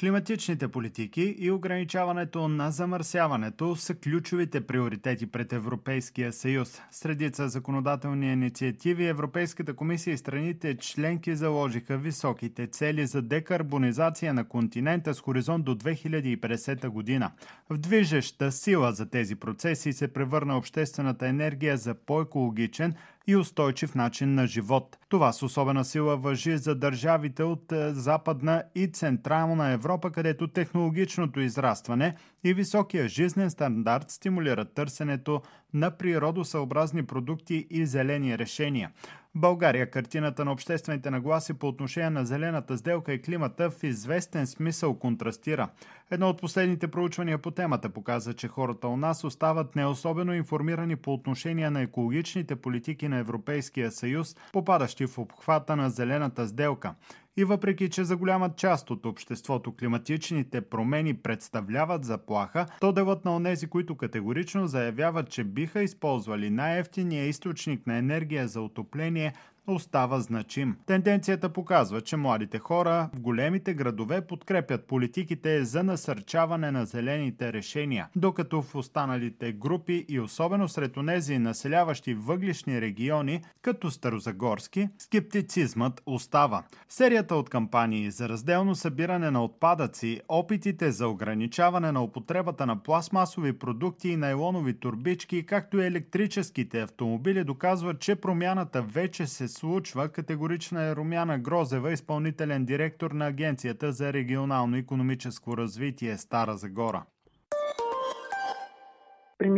Климатичните политики и ограничаването на замърсяването са ключовите приоритети пред Европейския съюз. Средица законодателни инициативи Европейската комисия и страните членки заложиха високите цели за декарбонизация на континента с хоризонт до 2050 година. В движеща сила за тези процеси се превърна обществената енергия за по-екологичен, и устойчив начин на живот. Това с особена сила въжи за държавите от е, Западна и Централна Европа, където технологичното израстване и високия жизнен стандарт стимулират търсенето на природосъобразни продукти и зелени решения. България картината на обществените нагласи по отношение на зелената сделка и климата в известен смисъл контрастира. Едно от последните проучвания по темата показва, че хората у нас остават не особено информирани по отношение на екологичните политики на Европейския съюз, попадащи в обхвата на зелената сделка. И въпреки, че за голяма част от обществото климатичните промени представляват заплаха, то делът на онези, които категорично заявяват, че биха използвали най-ефтиния източник на енергия за отопление, остава значим. Тенденцията показва, че младите хора в големите градове подкрепят политиките за насърчаване на зелените решения, докато в останалите групи и особено сред онези населяващи въглишни региони, като Старозагорски, скептицизмът остава. Серията от кампании за разделно събиране на отпадъци, опитите за ограничаване на употребата на пластмасови продукти и найлонови турбички, както и електрическите автомобили доказват, че промяната вече се случва, категорична е Румяна Грозева, изпълнителен директор на Агенцията за регионално економическо развитие Стара Загора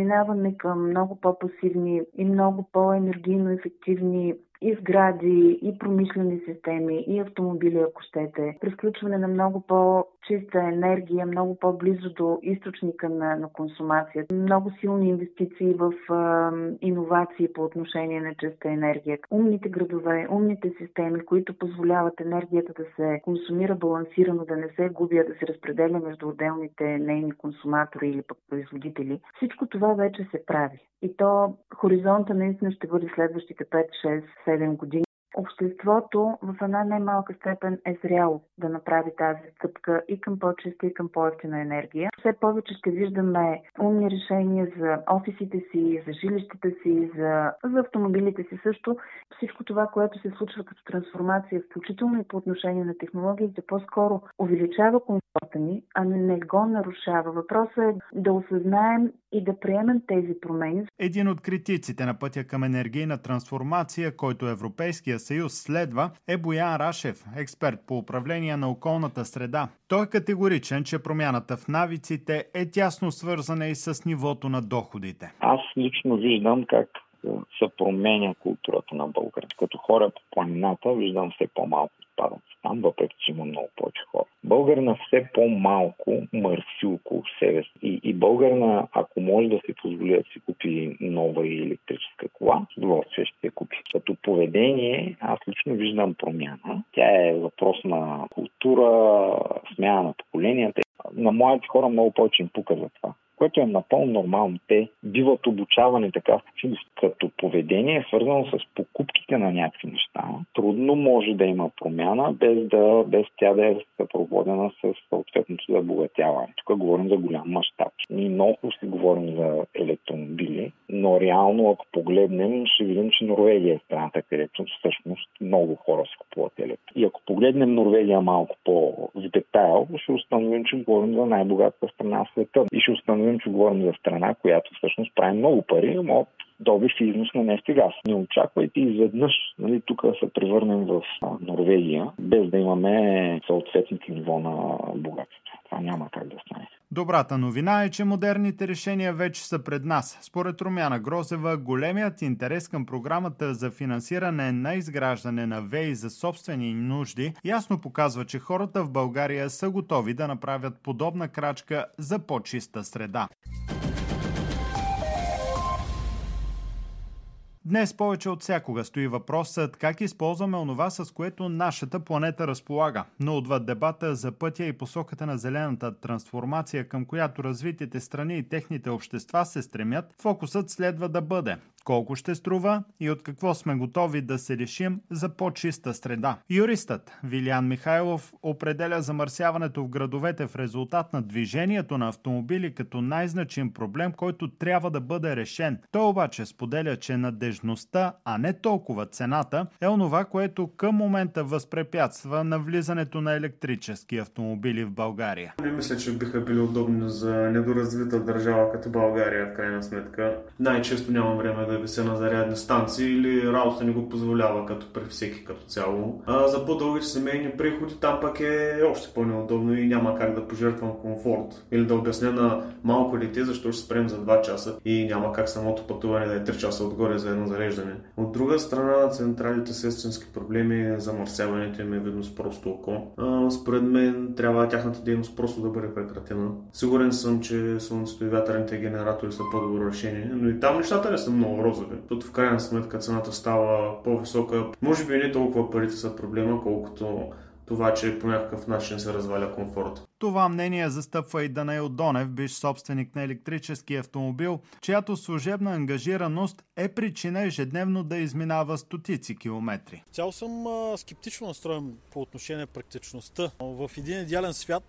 преминаване към много по-пасивни и много по-енергийно ефективни и сгради, и промишлени системи, и автомобили, ако щете. Пресключване на много по-чиста енергия, много по-близо до източника на, на консумация. Много силни инвестиции в а, иновации по отношение на чиста енергия. Умните градове, умните системи, които позволяват енергията да се консумира балансирано, да не се губи, да се разпределя между отделните нейни консуматори или пък производители. Всичко това вече се прави. И то хоризонта наистина ще бъде следващите 5, 6, 7 години. Обществото в една немалка степен е зряло да направи тази стъпка и към по-чиста и към по-ефтина енергия. Все повече ще виждаме умни решения за офисите си, за жилищата си, за, за автомобилите си също. Всичко това, което се случва като трансформация, включително и по отношение на технологиите, по-скоро увеличава комфорта ни, а не го нарушава. Въпросът е да осъзнаем и да приемем тези промени. Един от критиците на пътя към енергийна трансформация, който Европейския съюз следва, е Боян Рашев, експерт по управление на околната среда. Той е категоричен, че промяната в навиците е тясно свързана и с нивото на доходите. Аз лично виждам как се променя културата на българите. Като хора по планината виждам все по-малко отпадъци там, въпреки че има много повече. Българна все по-малко мърси около себе си. И, и българна, ако може да си позволи да си купи нова и електрическа кола, с удоволствие ще я купи. Като поведение, аз лично виждам промяна. Тя е въпрос на култура, смяна на поколенията. На младите хора много повече им пука за това което е напълно нормално. Те биват обучавани така като поведение, свързано с покупките на някакви неща. Трудно може да има промяна, без, да, без тя да е съпроводена с съответното забогатяване. Тук говорим за голям мащаб. Ние много си говорим за електромобили, но реално, ако погледнем, ще видим, че Норвегия е страната, където всъщност много хора си купуват електро. И ако погледнем Норвегия малко по-в детайл, ще установим, че говорим за най-богатата страна в света. И ще установим, че говорим за страна, която всъщност прави много пари, но добив и износ на нефт газ. Не очаквайте изведнъж нали, тук се превърнем в Норвегия, без да имаме съответните ниво на богатство. Това няма как да стане. Добрата новина е, че модерните решения вече са пред нас. Според Румяна Грозева, големият интерес към програмата за финансиране на изграждане на ВЕИ за собствени нужди ясно показва, че хората в България са готови да направят подобна крачка за по-чиста среда. Днес повече от всякога стои въпросът как използваме онова, с което нашата планета разполага. Но отвъд дебата за пътя и посоката на зелената трансформация, към която развитите страни и техните общества се стремят, фокусът следва да бъде колко ще струва и от какво сме готови да се решим за по-чиста среда. Юристът Вилиан Михайлов определя замърсяването в градовете в резултат на движението на автомобили като най-значим проблем, който трябва да бъде решен. Той обаче споделя, че надежността, а не толкова цената, е онова, което към момента възпрепятства навлизането на електрически автомобили в България. Не мисля, че биха били удобни за недоразвита държава като България, в крайна сметка. Най-често нямам време да вися на зарядни станции или работата не го позволява като при всеки като цяло. А за по-дългите семейни приходи там пък е още по-неудобно и няма как да пожертвам комфорт. Или да обясня на малко дете защо ще спрем за 2 часа и няма как самото пътуване да е 3 часа отгоре за едно зареждане. От друга страна, централите с истински проблеми, замърсяването им е видно с просто око. А, според мен трябва тяхната дейност просто да бъде прекратена. Сигурен съм, че слънцето и вятърните генератори са по-добро решение, но и там нещата не са много розови. Защото в крайна сметка цената става по-висока. Може би не толкова парите са проблема, колкото това, че по някакъв начин се разваля комфорт. Това мнение застъпва и Данаил Донев, биш собственик на електрически автомобил, чиято служебна ангажираност е причина ежедневно да изминава стотици километри. Цял съм а, скептично настроен по отношение на практичността. В един идеален свят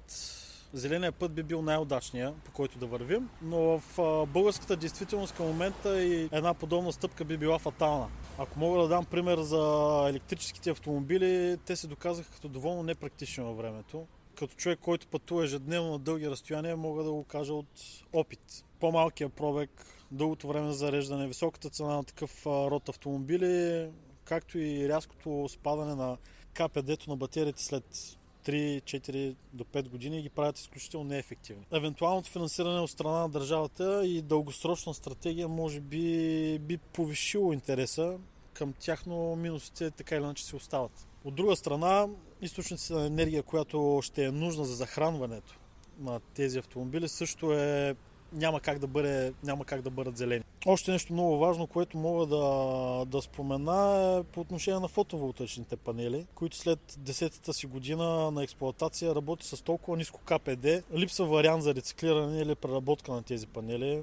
зеления път би бил най-удачния, по който да вървим, но в българската действителност към момента и една подобна стъпка би била фатална. Ако мога да дам пример за електрическите автомобили, те се доказаха като доволно непрактични във времето. Като човек, който пътува ежедневно на дълги разстояния, мога да го кажа от опит. По-малкият пробег, дългото време за зареждане, високата цена на такъв род автомобили, както и рязкото спадане на КПД-то на батериите след 3, 4 до 5 години ги правят изключително неефективни. Евентуалното финансиране от страна на държавата и дългосрочна стратегия може би би повишило интереса към тях, но минусите така или иначе се остават. От друга страна, източниците на енергия, която ще е нужна за захранването на тези автомобили, също е няма как да, бъде, няма как да бъдат зелени. Още нещо много важно, което мога да, да спомена е по отношение на фотоволтаичните панели, които след 10-та си година на експлоатация работи с толкова ниско КПД. Липсва вариант за рециклиране или преработка на тези панели.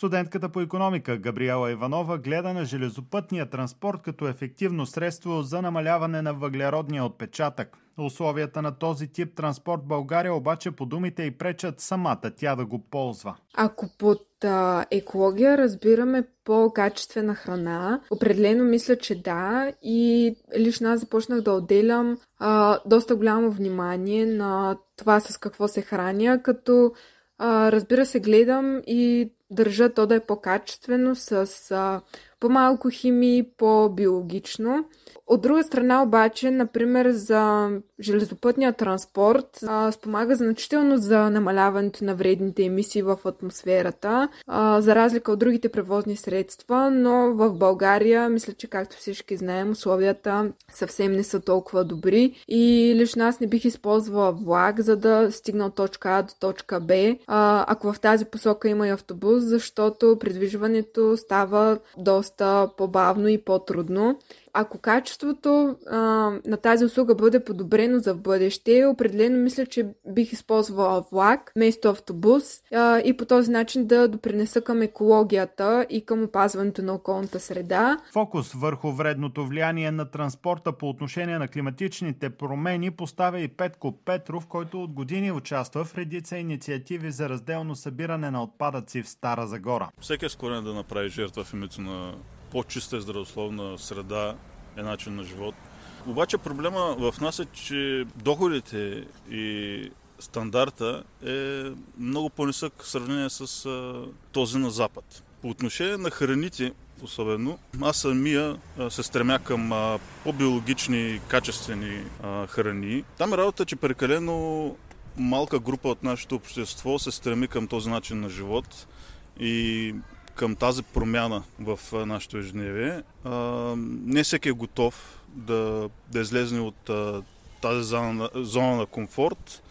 Студентката по економика Габриела Иванова гледа на железопътния транспорт като ефективно средство за намаляване на въглеродния отпечатък. Условията на този тип транспорт България обаче по думите и пречат самата тя да го ползва. Ако под а, екология разбираме по-качествена храна, определено мисля, че да. И лично аз започнах да отделям а, доста голямо внимание на това с какво се храня, като а, разбира се гледам и държа то да е по-качествено, с а, по-малко химии, по-биологично. От друга страна обаче, например, за железопътния транспорт а, спомага значително за намаляването на вредните емисии в атмосферата, а, за разлика от другите превозни средства, но в България, мисля, че както всички знаем, условията съвсем не са толкова добри и лично аз не бих използвала влак, за да стигна от точка А до точка Б, а, ако в тази посока има и автобус, защото придвижването става доста по-бавно и по-трудно. Ако качеството а, на тази услуга бъде подобрено за в бъдеще, определено мисля, че бих използвала влак вместо автобус а, и по този начин да допринеса към екологията и към опазването на околната среда. Фокус върху вредното влияние на транспорта по отношение на климатичните промени поставя и Петко Петров, който от години участва в редица инициативи за разделно събиране на отпадъци в Стара Загора. Всеки е склонен да направи жертва в името на по-чиста и здравословна среда е начин на живот. Обаче проблема в нас е, че доходите и стандарта е много по-нисък в сравнение с а, този на Запад. По отношение на храните, особено, аз самия се стремя към а, по-биологични, качествени а, храни. Там е работа, че прекалено малка група от нашето общество се стреми към този начин на живот и към тази промяна в нашето ежедневие. Не всеки е готов да, да излезне от тази зона, зона на комфорт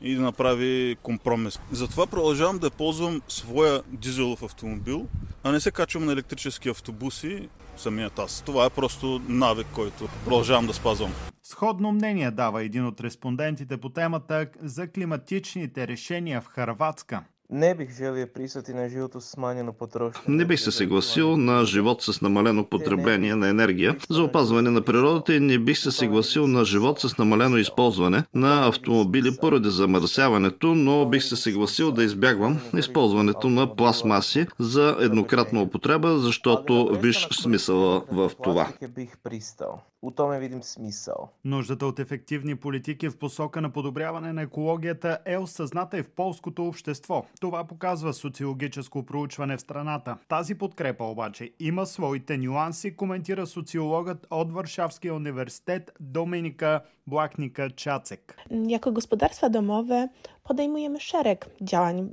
и да направи компромис. Затова продължавам да ползвам своя дизелов автомобил, а не се качвам на електрически автобуси самият аз. Това е просто навик, който продължавам да спазвам. Сходно мнение дава един от респондентите по темата за климатичните решения в Харватска. Не бих желio pristati на живото с smanjeno potrošnje. Не бих се съгласил на живот с намалено потребление на енергия. за опазване на природата и не бих се съгласил на живот с намалено използване на автомобили поради замърсяването, но бих се съгласил да избягвам използването на пластмаси за еднократна употреба, защото виж смисъла в това. бих пристал. У томе видим смисъл. Нуждата от ефективни политики в посока на подобряване на екологията е осъзната и в полското общество. Това показва социологическо проучване в страната. Тази подкрепа обаче има своите нюанси, коментира социологът от Варшавския университет Доминика Блахника Чацек. Jako gospodarstwa domowe podejmujemy szereg działań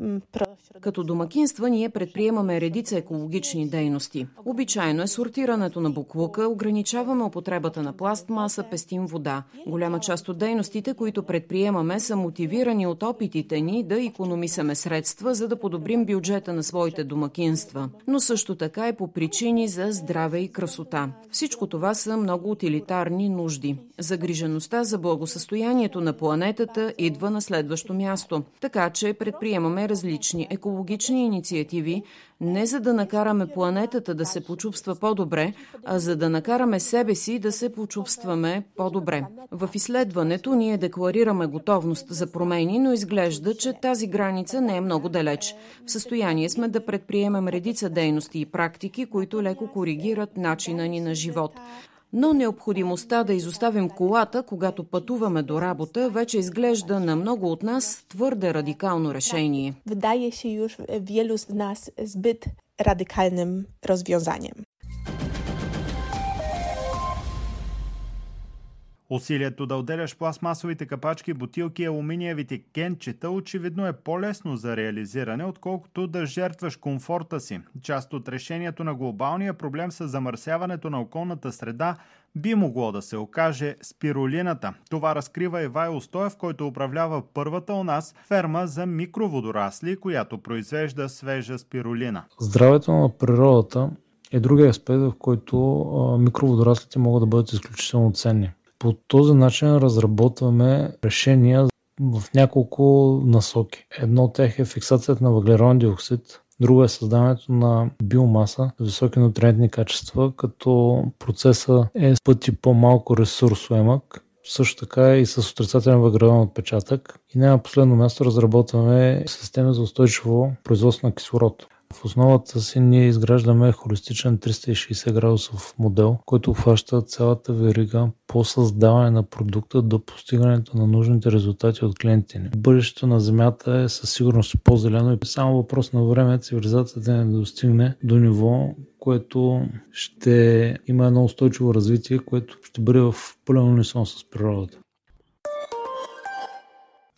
Като домакинства ние предприемаме редица екологични дейности. Обичайно е сортирането на буклука, ограничаваме употребата на пластмаса, пестим вода. Голяма част от дейностите, които предприемаме, са мотивирани от опитите ни да економисаме средства, за да подобрим бюджета на своите домакинства. Но също така и по причини за здраве и красота. Всичко това са много утилитарни нужди. Загрижеността за благосъстоянието на планетата идва на следващо място. Така че предприемаме различни екологични инициативи, не за да накараме планетата да се почувства по-добре, а за да накараме себе си да се почувстваме по-добре. В изследването ние декларираме готовност за промени, но изглежда, че тази граница не е много далеч. В състояние сме да предприемем редица дейности и практики, които леко коригират начина ни на живот. Но необходимостта да изоставим колата, когато пътуваме до работа, вече изглежда на много от нас твърде радикално решение. Wydaje się już wielu z nas zbyt radykalnym rozwiązaniem. Усилието да отделяш пластмасовите капачки, бутилки алуминиевите кенчета очевидно е по-лесно за реализиране, отколкото да жертваш комфорта си. Част от решението на глобалния проблем с замърсяването на околната среда би могло да се окаже спирулината. Това разкрива Ивайло Стоев, който управлява първата у нас ферма за микроводорасли, която произвежда свежа спирулина. Здравето на природата е другия аспект, в който микроводораслите могат да бъдат изключително ценни. По този начин разработваме решения в няколко насоки. Едно от тях е фиксацията на въглероден диоксид, друго е създаването на биомаса с високи нутриентни качества, като процесът е с пъти по-малко ресурсоемък, също така и с отрицателен въглероден отпечатък. И не на последно място разработваме системи за устойчиво производство на кислород. В основата си ние изграждаме холистичен 360 градусов модел, който обхваща цялата верига по създаване на продукта до постигането на нужните резултати от клиентите ни. Бъдещето на Земята е със сигурност по-зелено и само въпрос на време цивилизацията не достигне до ниво, което ще има едно устойчиво развитие, което ще бъде в пълен унисон с природата.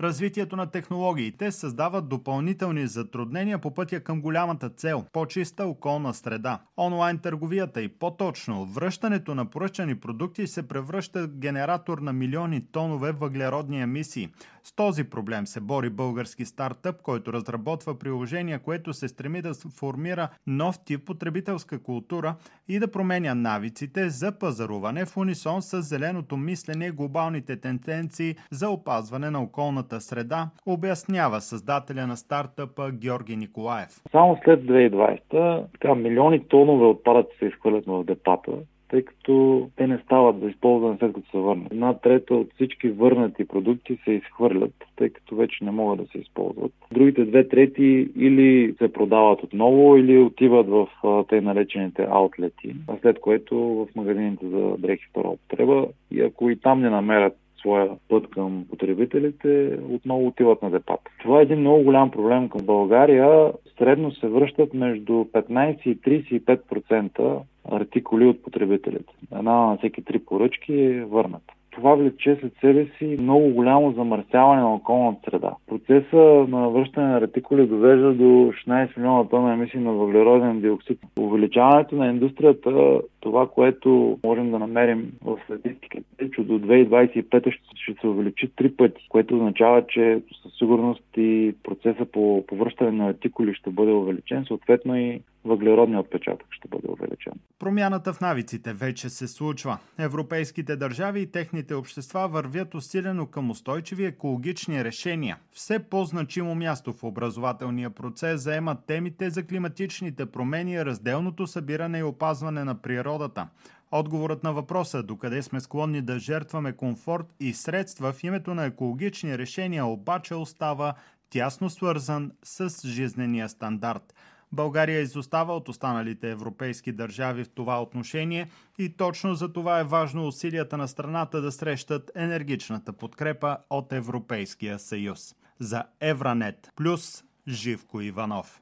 Развитието на технологиите създава допълнителни затруднения по пътя към голямата цел – по-чиста околна среда. Онлайн търговията и по-точно връщането на поръчани продукти се превръща в генератор на милиони тонове въглеродни емисии. С този проблем се бори български стартъп, който разработва приложение, което се стреми да формира нов тип потребителска култура и да променя навиците за пазаруване в унисон с зеленото мислене и глобалните тенденции за опазване на околната среда, обяснява създателя на стартъпа Георги Николаев. Само след 2020 така, милиони тонове отпадъци се изхвърлят в депата, тъй като те не стават за използване след като се върнат. Една трета от всички върнати продукти се изхвърлят, тъй като вече не могат да се използват. Другите две трети или се продават отново, или отиват в те наречените аутлети, след което в магазините за дрехи втора употреба. И ако и там не намерят своя път към потребителите, отново отиват на депата. Това е един много голям проблем към България. Средно се връщат между 15 и 35% артикули от потребителите. Една на всеки три поръчки е върната. Това влече след себе си много голямо замърсяване на околната среда. Процеса на връщане на ретикули довежда до 16 милиона тона емисии на въглероден диоксид. Увеличаването на индустрията, това, което можем да намерим в статистиката, е, че до 2025 ще, се увеличи три пъти, което означава, че с сигурност и процеса по повръщане на артикули ще бъде увеличен, съответно и въглеродният отпечатък ще бъде увеличен. Промяната в навиците вече се случва. Европейските държави и техните общества вървят усилено към устойчиви екологични решения. Все по-значимо място в образователния процес заемат темите за климатичните промени, разделното събиране и опазване на природата. Отговорът на въпроса докъде сме склонни да жертваме комфорт и средства в името на екологични решения обаче остава тясно свързан с жизнения стандарт. България изостава от останалите европейски държави в това отношение и точно за това е важно усилията на страната да срещат енергичната подкрепа от Европейския съюз. За Евранет плюс Живко Иванов.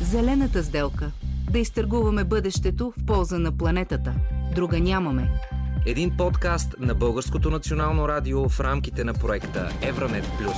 Зелената сделка – да изтъргуваме бъдещето в полза на планетата. Друга нямаме. Един подкаст на Българското национално радио в рамките на проекта Евранет Плюс.